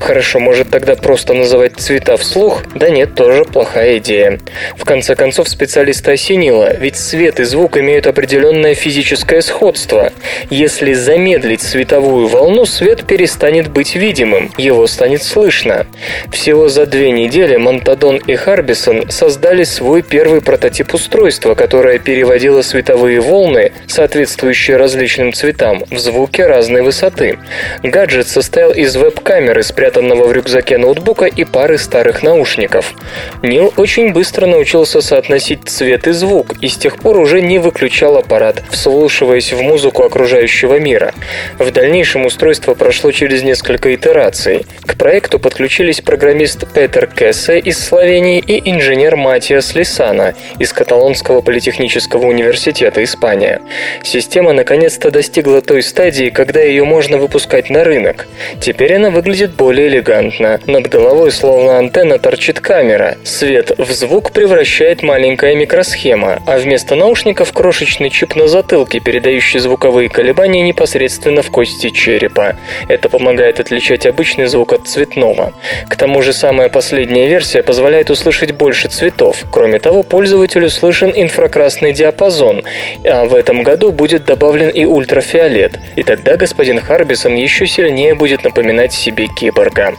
Хорошо, может тогда просто называть цвета вслух? Да нет, тоже плохая идея. В конце концов, специалиста осенило, ведь свет и звук имеют определенное физическое сходство. Если замедлить световую волну, свет перестанет быть видимым, его станет слышно. Всего за две недели Монтадон и Харбисон создали свой первый прототип устройства, которое переводило световые волны, соответствующие различным цветам, в звуки разной высоты. Гаджет состоял из веб-камеры, спрятанного в рюкзаке ноутбука и пары старых наушников. Нил очень быстро научился соотносить цвет и звук, и с тех пор уже не выключал аппарат, вслушиваясь в музыку окружающего мира. В дальнейшем устройство прошло через несколько итераций. К проекту подключились программист Петер Кессе из Словении и инженер Матиас Лисана из Каталонского политехнического университета Испания. Система наконец-то достигла той стадии, когда ее можно выпускать на рынок. Теперь она выглядит более элегантно. Над головой словно антенна торчит камера. Свет в звук превращает маленькая микросхема, а вместо наушников крошечный чип на затылке, передающий звуковые колебания непосредственно в кости черепа. Это помогает отличать обычный звук от цветного. К тому же самая последняя версия позволяет услышать больше цветов. Кроме того, пользователю слышен инфракрасный диапазон, а в этом году будет добавлен и ультрафиолет. И тогда господин Харбисон еще сильнее будет напоминать себе киборга.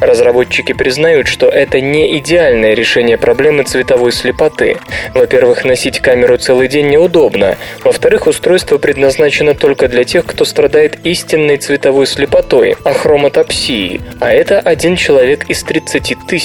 Разработчики признают, что это не идеальное решение проблемы цветовой слепоты. Во-первых, носить камеру целый день неудобно. Во-вторых, устройство предназначено только для тех, кто страдает истинной цветовой слепотой, ахроматопсией, а это один человек из 30 тысяч,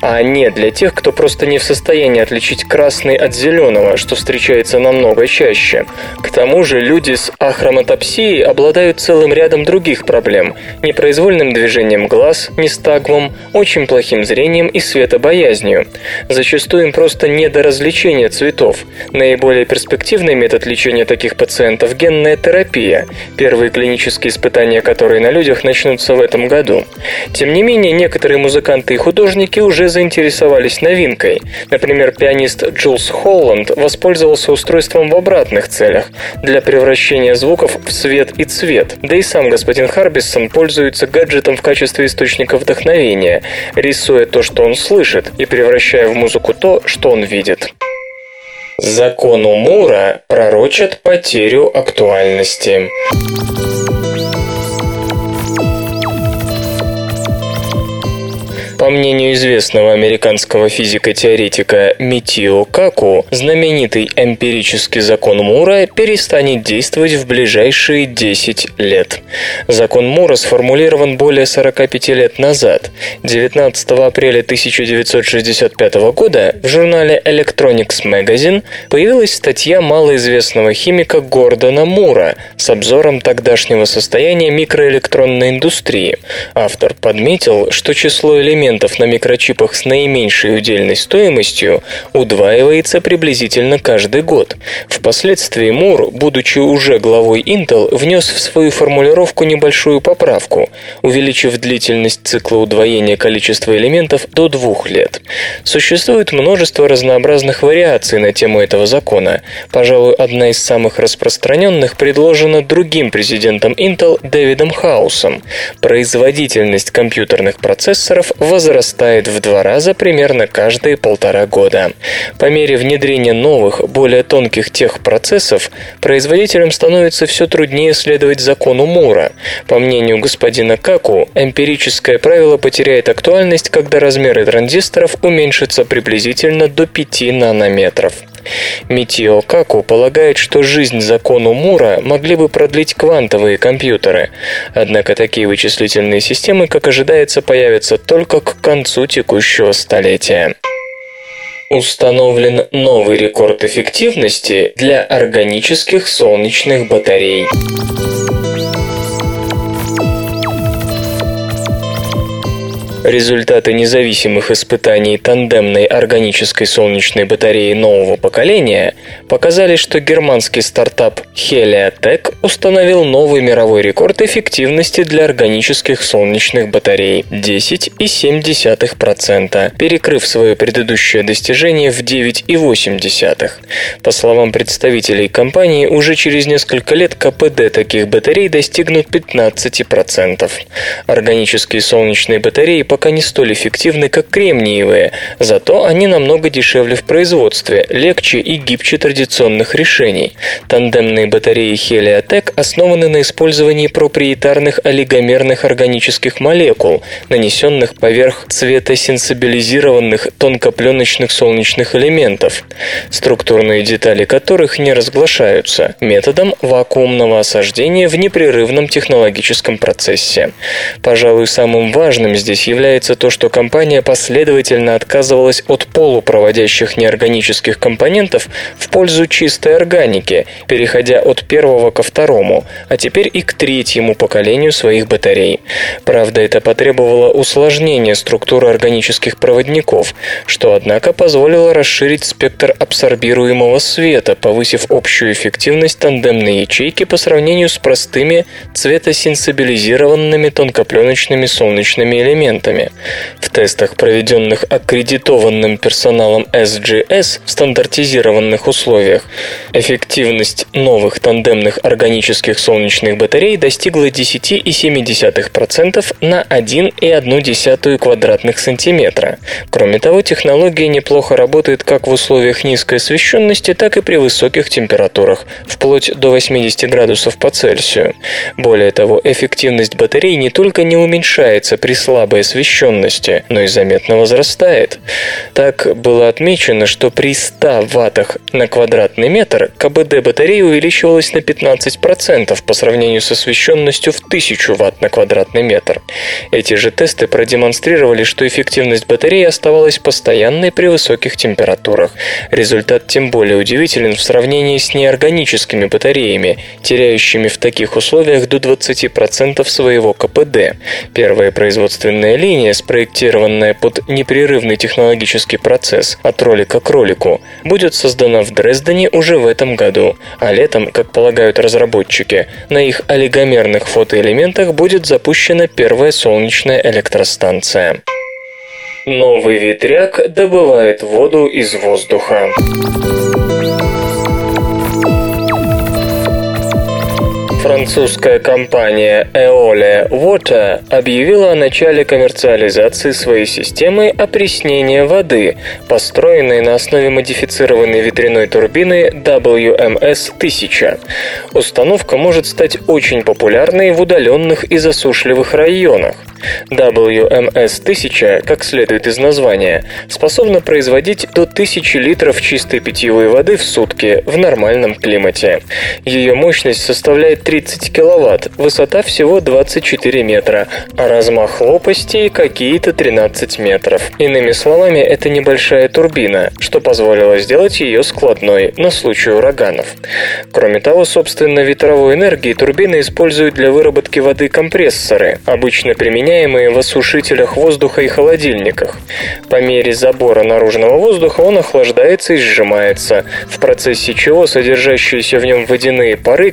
а не для тех, кто просто не в состоянии отличить красный от зеленого, что встречается намного чаще. К тому же люди с ахроматопсией обладают целым рядом других проблем – непроизвольным движением глаз, нестагмом, очень плохим зрением и светобоязнью. Зачастую им просто не до развлечения цветов. Наиболее перспективный метод лечения таких пациентов – генная терапия, первые клинические испытания которой на людях начнутся в этом году. Тем не менее, некоторые музыканты и художники уже заинтересовались новинкой. Например, пианист Джулс Холланд воспользовался устройством в обратных целях для превращения звуков в свет и цвет. Да и сам господин Харбисон пользуется гаджетом в качестве источника вдохновения, рисуя то, что он слышит, и превращая в музыку то, что он видит. Закону Мура пророчат потерю актуальности. По мнению известного американского физико-теоретика Митио Каку, знаменитый эмпирический закон Мура перестанет действовать в ближайшие 10 лет. Закон Мура сформулирован более 45 лет назад. 19 апреля 1965 года в журнале Electronics Magazine появилась статья малоизвестного химика Гордона Мура с обзором тогдашнего состояния микроэлектронной индустрии. Автор подметил, что число элементов элементов на микрочипах с наименьшей удельной стоимостью удваивается приблизительно каждый год. Впоследствии Мур, будучи уже главой Intel, внес в свою формулировку небольшую поправку, увеличив длительность цикла удвоения количества элементов до двух лет. Существует множество разнообразных вариаций на тему этого закона. Пожалуй, одна из самых распространенных предложена другим президентом Intel Дэвидом Хаусом. Производительность компьютерных процессоров возрастает в два раза примерно каждые полтора года. По мере внедрения новых, более тонких техпроцессов, производителям становится все труднее следовать закону Мура. По мнению господина Каку, эмпирическое правило потеряет актуальность, когда размеры транзисторов уменьшатся приблизительно до 5 нанометров. Митио Каку полагает, что жизнь закону Мура могли бы продлить квантовые компьютеры. Однако такие вычислительные системы, как ожидается, появятся только к концу текущего столетия. Установлен новый рекорд эффективности для органических солнечных батарей. Результаты независимых испытаний тандемной органической солнечной батареи нового поколения показали, что германский стартап Heliatech установил новый мировой рекорд эффективности для органических солнечных батарей – 10,7%, перекрыв свое предыдущее достижение в 9,8%. По словам представителей компании, уже через несколько лет КПД таких батарей достигнут 15%. Органические солнечные батареи пока не столь эффективны, как кремниевые, зато они намного дешевле в производстве, легче и гибче традиционных решений. Тандемные батареи Heliotech основаны на использовании проприетарных олигомерных органических молекул, нанесенных поверх цветосенсибилизированных тонкопленочных солнечных элементов, структурные детали которых не разглашаются, методом вакуумного осаждения в непрерывном технологическом процессе. Пожалуй, самым важным здесь является является то, что компания последовательно отказывалась от полупроводящих неорганических компонентов в пользу чистой органики, переходя от первого ко второму, а теперь и к третьему поколению своих батарей. Правда, это потребовало усложнения структуры органических проводников, что, однако, позволило расширить спектр абсорбируемого света, повысив общую эффективность тандемной ячейки по сравнению с простыми цветосенсибилизированными тонкопленочными солнечными элементами. В тестах, проведенных аккредитованным персоналом SGS в стандартизированных условиях, эффективность новых тандемных органических солнечных батарей достигла 10,7% на 1,1 квадратных сантиметра. Кроме того, технология неплохо работает как в условиях низкой освещенности, так и при высоких температурах, вплоть до 80 градусов по Цельсию. Более того, эффективность батарей не только не уменьшается при слабой освещенности, но и заметно возрастает. Так было отмечено, что при 100 ваттах на квадратный метр КБД батареи увеличивалось на 15% по сравнению с освещенностью в 1000 ватт на квадратный метр. Эти же тесты продемонстрировали, что эффективность батареи оставалась постоянной при высоких температурах. Результат тем более удивителен в сравнении с неорганическими батареями, теряющими в таких условиях до 20% своего КПД. Первая производственная линия, спроектированная под непрерывный технологический процесс от ролика к ролику, будет создана в Дрездене уже в этом году, а летом, как полагают разработчики, на их олигомерных фотоэлементах будет запущена первая солнечная электростанция. Новый ветряк добывает воду из воздуха. Французская компания Eole Water объявила о начале коммерциализации своей системы опреснения воды, построенной на основе модифицированной ветряной турбины WMS-1000. Установка может стать очень популярной в удаленных и засушливых районах. WMS-1000, как следует из названия, способна производить до 1000 литров чистой питьевой воды в сутки в нормальном климате. Ее мощность составляет 30 киловатт, высота всего 24 метра, а размах лопастей какие-то 13 метров. Иными словами, это небольшая турбина, что позволило сделать ее складной на случай ураганов. Кроме того, собственно, ветровой энергии турбины используют для выработки воды компрессоры, обычно применяемые в осушителях воздуха и холодильниках. По мере забора наружного воздуха он охлаждается и сжимается, в процессе чего содержащиеся в нем водяные пары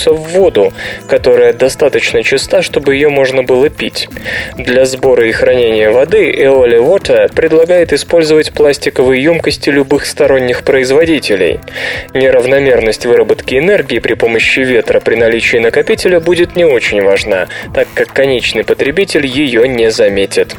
конденсируются в воду, которая достаточно чиста, чтобы ее можно было пить. Для сбора и хранения воды Eole Water предлагает использовать пластиковые емкости любых сторонних производителей. Неравномерность выработки энергии при помощи ветра при наличии накопителя будет не очень важна, так как конечный потребитель ее не заметит.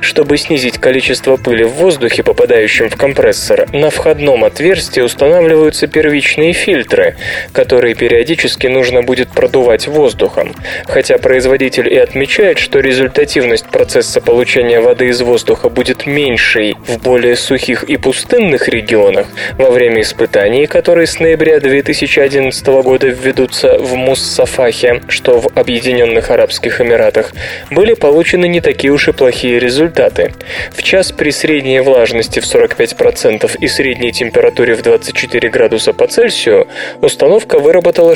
Чтобы снизить количество пыли в воздухе, попадающем в компрессор, на входном отверстии устанавливаются первичные фильтры, которые периодически нужно будет продувать воздухом. Хотя производитель и отмечает, что результативность процесса получения воды из воздуха будет меньшей в более сухих и пустынных регионах, во время испытаний, которые с ноября 2011 года введутся в Муссафахе, что в Объединенных Арабских Эмиратах, были получены не такие уж и плохие результаты. В час при средней влажности в 45% и средней температуре в 24 градуса по Цельсию установка выработала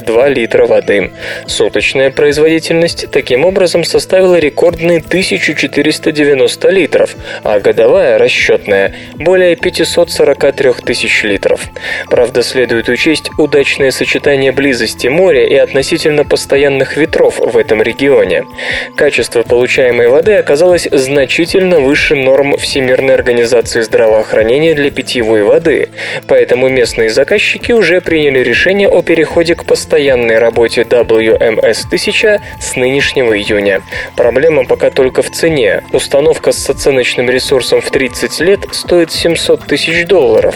62 литра воды. Суточная производительность таким образом составила рекордные 1490 литров, а годовая расчетная – более 543 тысяч литров. Правда, следует учесть удачное сочетание близости моря и относительно постоянных ветров в этом регионе. Качество получаемой воды оказалось значительно выше норм Всемирной организации здравоохранения для питьевой воды, поэтому местные заказчики уже приняли решение о переходе к постоянной работе WMS-1000 с нынешнего июня. Проблема пока только в цене. Установка с оценочным ресурсом в 30 лет стоит 700 тысяч долларов.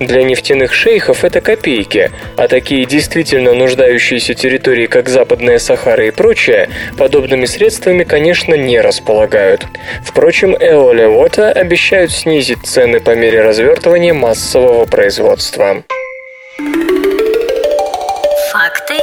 Для нефтяных шейхов это копейки, а такие действительно нуждающиеся территории, как Западная Сахара и прочее, подобными средствами, конечно, не располагают. Впрочем, Эоля Water обещают снизить цены по мере развертывания массового производства. Факты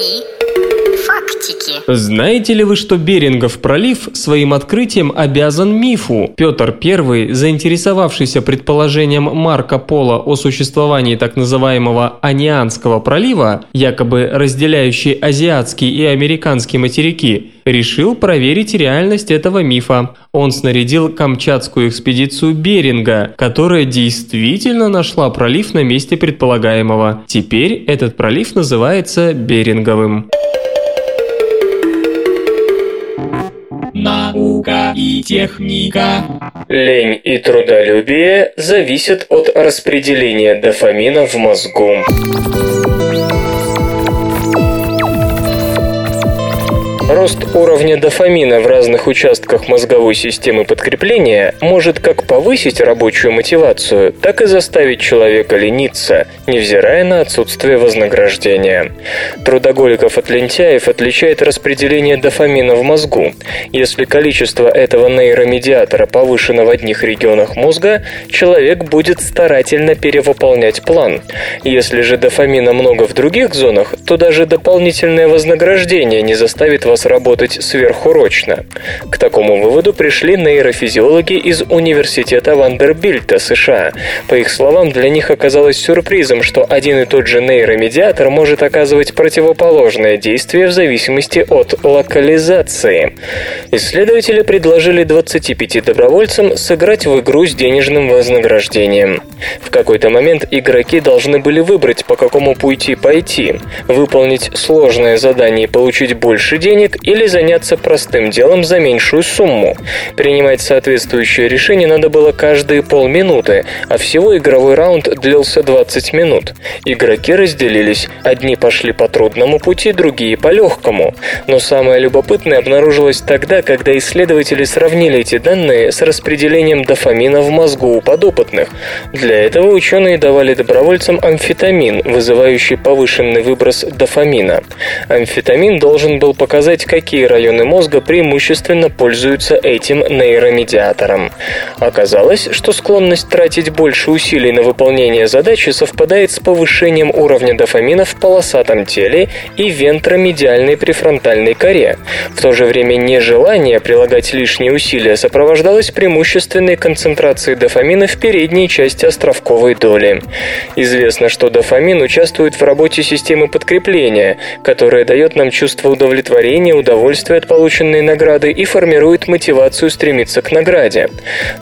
и фактики. Знаете ли вы, что Берингов пролив своим открытием обязан мифу? Петр I, заинтересовавшийся предположением Марка Пола о существовании так называемого Анианского пролива, якобы разделяющий азиатский и американский материки, решил проверить реальность этого мифа. Он снарядил Камчатскую экспедицию Беринга, которая действительно нашла пролив на месте предполагаемого. Теперь этот пролив называется Беринговым. Наука и техника. Лень и трудолюбие зависят от распределения дофамина в мозгу. Рост уровня дофамина в разных участках мозговой системы подкрепления может как повысить рабочую мотивацию, так и заставить человека лениться, невзирая на отсутствие вознаграждения. Трудоголиков от лентяев отличает распределение дофамина в мозгу. Если количество этого нейромедиатора повышено в одних регионах мозга, человек будет старательно перевыполнять план. Если же дофамина много в других зонах, то даже дополнительное вознаграждение не заставит вас работать сверхурочно. К такому выводу пришли нейрофизиологи из Университета Вандербильта, США. По их словам, для них оказалось сюрпризом, что один и тот же нейромедиатор может оказывать противоположное действие в зависимости от локализации. Исследователи предложили 25 добровольцам сыграть в игру с денежным вознаграждением. В какой-то момент игроки должны были выбрать, по какому пути пойти. Выполнить сложное задание и получить больше денег или заняться простым делом за меньшую сумму. Принимать соответствующее решение надо было каждые полминуты, а всего игровой раунд длился 20 минут. Игроки разделились. Одни пошли по трудному пути, другие по легкому. Но самое любопытное обнаружилось тогда, когда исследователи сравнили эти данные с распределением дофамина в мозгу у подопытных. Для этого ученые давали добровольцам амфетамин, вызывающий повышенный выброс дофамина. Амфетамин должен был показать, какие районы мозга преимущественно пользуются этим нейромедиатором. Оказалось, что склонность тратить больше усилий на выполнение задачи совпадает с повышением уровня дофамина в полосатом теле и вентромедиальной префронтальной коре. В то же время нежелание прилагать лишние усилия сопровождалось преимущественной концентрацией дофамина в передней части островковой доли. Известно, что дофамин участвует в работе системы подкрепления, которая дает нам чувство удовлетворения, удовольствия от полученной награды и формирует мотивацию стремиться к награде.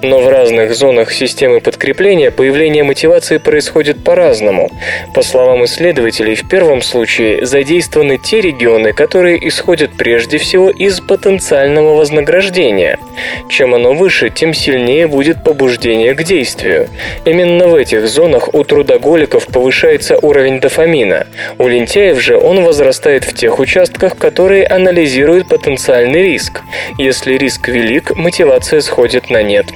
Но в разных зонах системы подкрепления появление мотивации происходит по-разному. По словам исследователей, в первом случае задействованы те регионы, которые исходят прежде всего из потенциального вознаграждения. Чем оно выше, тем сильнее будет побуждение к действию. Именно в этих зонах у трудоголиков повышается уровень дофамина. У лентяев же он возрастает в тех участках, которые анализируют потенциальный риск. Если риск велик, мотивация сходит на нет.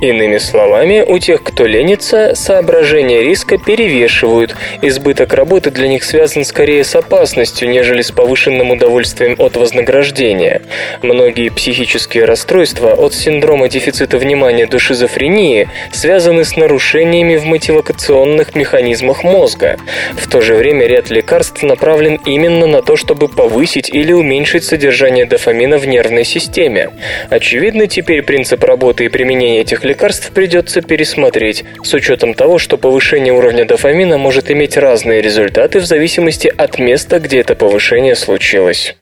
Иными словами, у тех, кто ленится, соображения риска перевешивают. Избыток работы для них связан скорее с опасностью, нежели с повышенным удовольствием от вознаграждения. Многие психические расстройства от синдрома дефицита внимания до шизофрении связаны с нарушениями в мотивационных механизмах мозга. В то же время ряд лекарств направлен именно на то, чтобы повысить или уменьшить содержание дофамина в нервной системе. Очевидно, теперь принцип работы и применения этих лекарств придется пересмотреть, с учетом того, что повышение уровня дофамина может иметь разные результаты в зависимости от места, где это повышение случилось.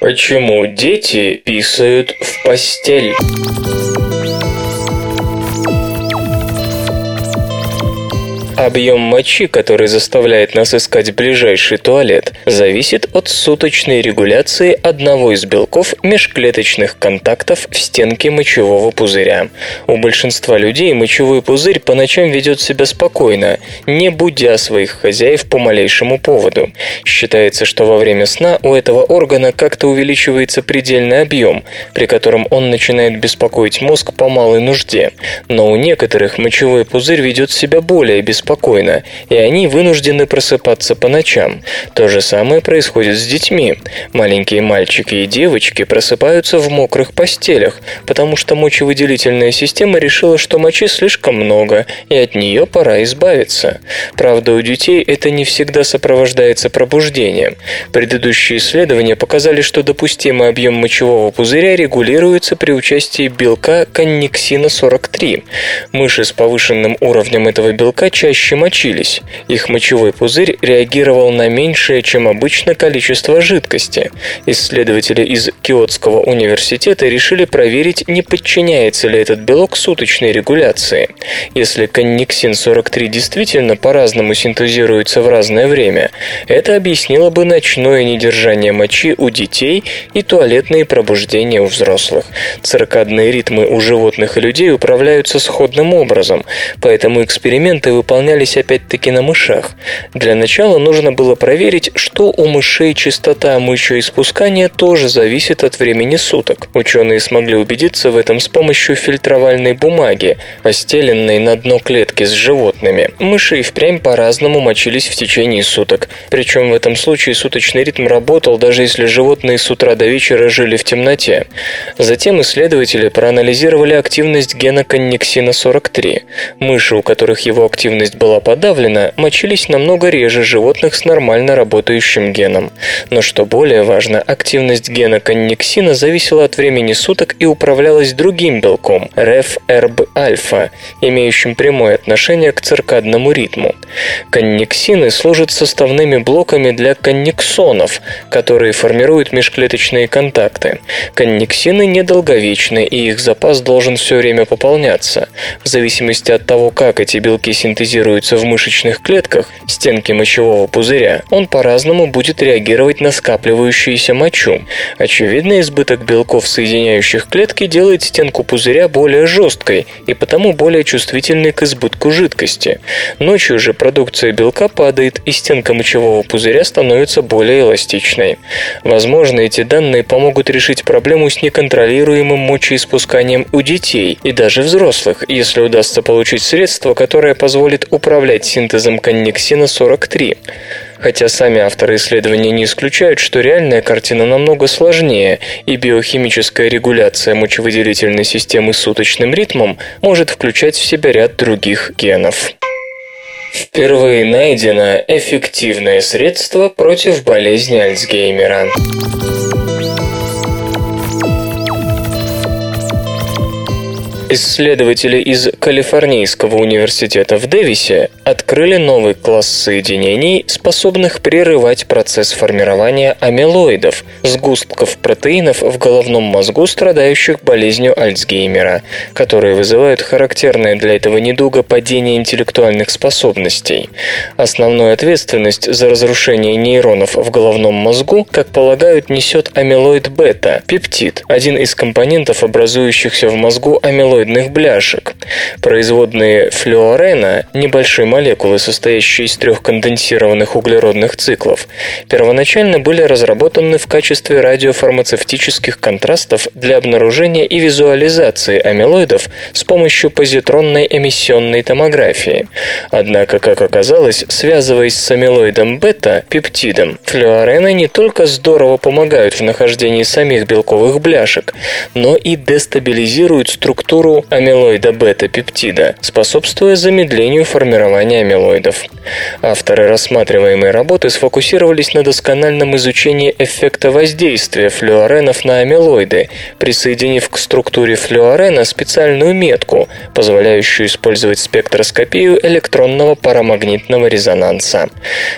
Почему дети писают в постель? Объем мочи, который заставляет нас искать ближайший туалет, зависит от суточной регуляции одного из белков межклеточных контактов в стенке мочевого пузыря. У большинства людей мочевой пузырь по ночам ведет себя спокойно, не будя своих хозяев по малейшему поводу. Считается, что во время сна у этого органа как-то увеличивается предельный объем, при котором он начинает беспокоить мозг по малой нужде. Но у некоторых мочевой пузырь ведет себя более беспокойно спокойно, и они вынуждены просыпаться по ночам. То же самое происходит с детьми. Маленькие мальчики и девочки просыпаются в мокрых постелях, потому что мочевыделительная система решила, что мочи слишком много, и от нее пора избавиться. Правда, у детей это не всегда сопровождается пробуждением. Предыдущие исследования показали, что допустимый объем мочевого пузыря регулируется при участии белка коннексина 43. Мыши с повышенным уровнем этого белка чаще мочились. Их мочевой пузырь реагировал на меньшее, чем обычно, количество жидкости. Исследователи из Киотского университета решили проверить, не подчиняется ли этот белок суточной регуляции. Если коннексин 43 действительно по-разному синтезируется в разное время, это объяснило бы ночное недержание мочи у детей и туалетные пробуждения у взрослых. Циркадные ритмы у животных и людей управляются сходным образом, поэтому эксперименты выполнялись опять-таки на мышах. Для начала нужно было проверить, что у мышей частота мочеиспускания тоже зависит от времени суток. Ученые смогли убедиться в этом с помощью фильтровальной бумаги, постеленной на дно клетки с животными. Мыши и впрямь по-разному мочились в течение суток. Причем в этом случае суточный ритм работал, даже если животные с утра до вечера жили в темноте. Затем исследователи проанализировали активность гена коннексина 43. Мыши, у которых его активность была подавлена, мочились намного реже животных с нормально работающим геном. Но что более важно, активность гена коннексина зависела от времени суток и управлялась другим белком – REF-альфа, имеющим прямое отношение к циркадному ритму. Коннексины служат составными блоками для коннексонов, которые формируют межклеточные контакты. Коннексины недолговечны, и их запас должен все время пополняться. В зависимости от того, как эти белки синтезируются в мышечных клетках, стенки мочевого пузыря, он по-разному будет реагировать на скапливающуюся мочу. Очевидно, избыток белков, соединяющих клетки, делает стенку пузыря более жесткой и потому более чувствительной к избытку жидкости. Ночью же продукция белка падает, и стенка мочевого пузыря становится более эластичной. Возможно, эти данные помогут решить проблему с неконтролируемым мочеиспусканием у детей и даже взрослых, если удастся получить средство, которое позволит управлять синтезом коннексина 43 хотя сами авторы исследования не исключают, что реальная картина намного сложнее, и биохимическая регуляция мочевыделительной системы суточным ритмом может включать в себя ряд других генов. Впервые найдено эффективное средство против болезни Альцгеймера. Исследователи из Калифорнийского университета в Дэвисе открыли новый класс соединений, способных прерывать процесс формирования амилоидов, сгустков протеинов в головном мозгу, страдающих болезнью Альцгеймера, которые вызывают характерное для этого недуга падение интеллектуальных способностей. Основную ответственность за разрушение нейронов в головном мозгу, как полагают, несет амилоид бета, пептид, один из компонентов, образующихся в мозгу амилоид амилоидных бляшек. Производные флюорена – небольшие молекулы, состоящие из трех конденсированных углеродных циклов, первоначально были разработаны в качестве радиофармацевтических контрастов для обнаружения и визуализации амилоидов с помощью позитронной эмиссионной томографии. Однако, как оказалось, связываясь с амилоидом бета, пептидом, флюорены не только здорово помогают в нахождении самих белковых бляшек, но и дестабилизируют структуру амилоида бета-пептида, способствуя замедлению формирования амилоидов. Авторы рассматриваемой работы сфокусировались на доскональном изучении эффекта воздействия флюоренов на амилоиды, присоединив к структуре флюорена специальную метку, позволяющую использовать спектроскопию электронного парамагнитного резонанса.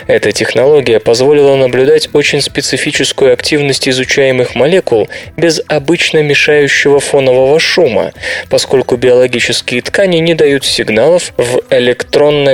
Эта технология позволила наблюдать очень специфическую активность изучаемых молекул без обычно мешающего фонового шума, поскольку биологические ткани не дают сигналов в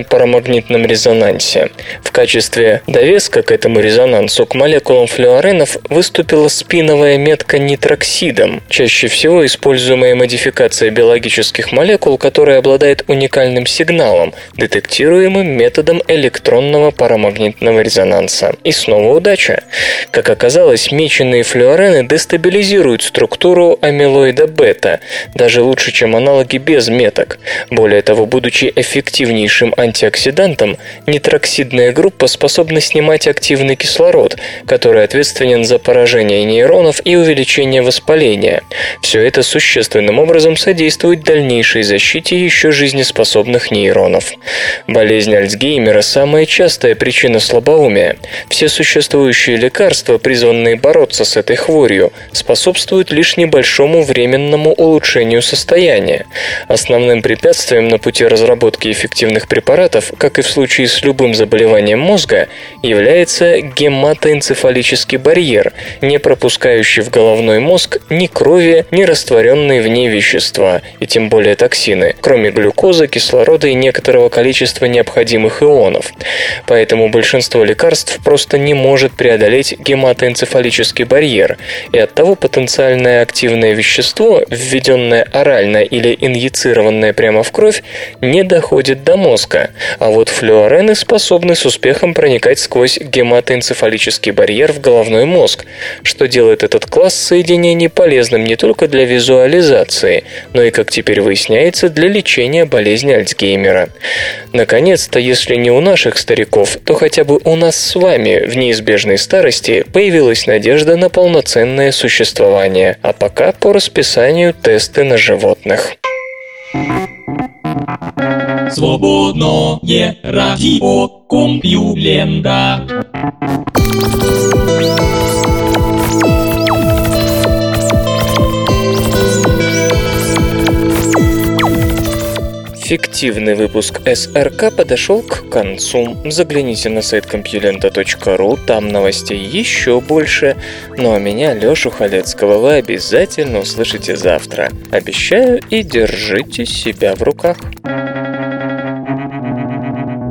электронно-парамагнитном резонансе. В качестве довеска к этому резонансу к молекулам флюоренов выступила спиновая метка нитроксидом, чаще всего используемая модификация биологических молекул, которая обладает уникальным сигналом, детектируемым методом электронного парамагнитного резонанса. И снова удача. Как оказалось, меченые флюорены дестабилизируют структуру амилоида бета, даже лучше, чем аналоги без меток. Более того, будучи эффективнейшим антиоксидантом, нитроксидная группа способна снимать активный кислород, который ответственен за поражение нейронов и увеличение воспаления. Все это существенным образом содействует дальнейшей защите еще жизнеспособных нейронов. Болезнь Альцгеймера – самая частая причина слабоумия. Все существующие лекарства, призванные бороться с этой хворью, способствуют лишь небольшому временному улучшению состояния. Основным препятствием на пути разработки эффективных препаратов, как и в случае с любым заболеванием мозга, является гематоэнцефалический барьер, не пропускающий в головной мозг ни крови, ни растворенные в ней вещества, и тем более токсины, кроме глюкозы, кислорода и некоторого количества необходимых ионов. Поэтому большинство лекарств просто не может преодолеть гематоэнцефалический барьер, и оттого потенциальное активное вещество, введенное орально или инъецированное прямо в кровь, не доходит до мозга, а вот флюорены способны с успехом проникать сквозь гематоэнцефалический барьер в головной мозг, что делает этот класс соединений полезным не только для визуализации, но и, как теперь выясняется, для лечения болезни Альцгеймера. Наконец-то, если не у наших стариков, то хотя бы у нас с вами в неизбежной старости появилась надежда на полноценное существование, а пока по расписанию тесты на животных. Свободное радио Компьюлента. Фиктивный выпуск СРК подошел к концу. Загляните на сайт компьюлента.ру, там новостей еще больше. Ну а меня, Лешу Халецкого, вы обязательно услышите завтра. Обещаю и держите себя в руках.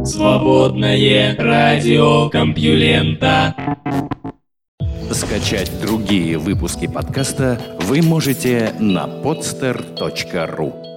Свободное радио Компьюлента. Скачать другие выпуски подкаста вы можете на podster.ru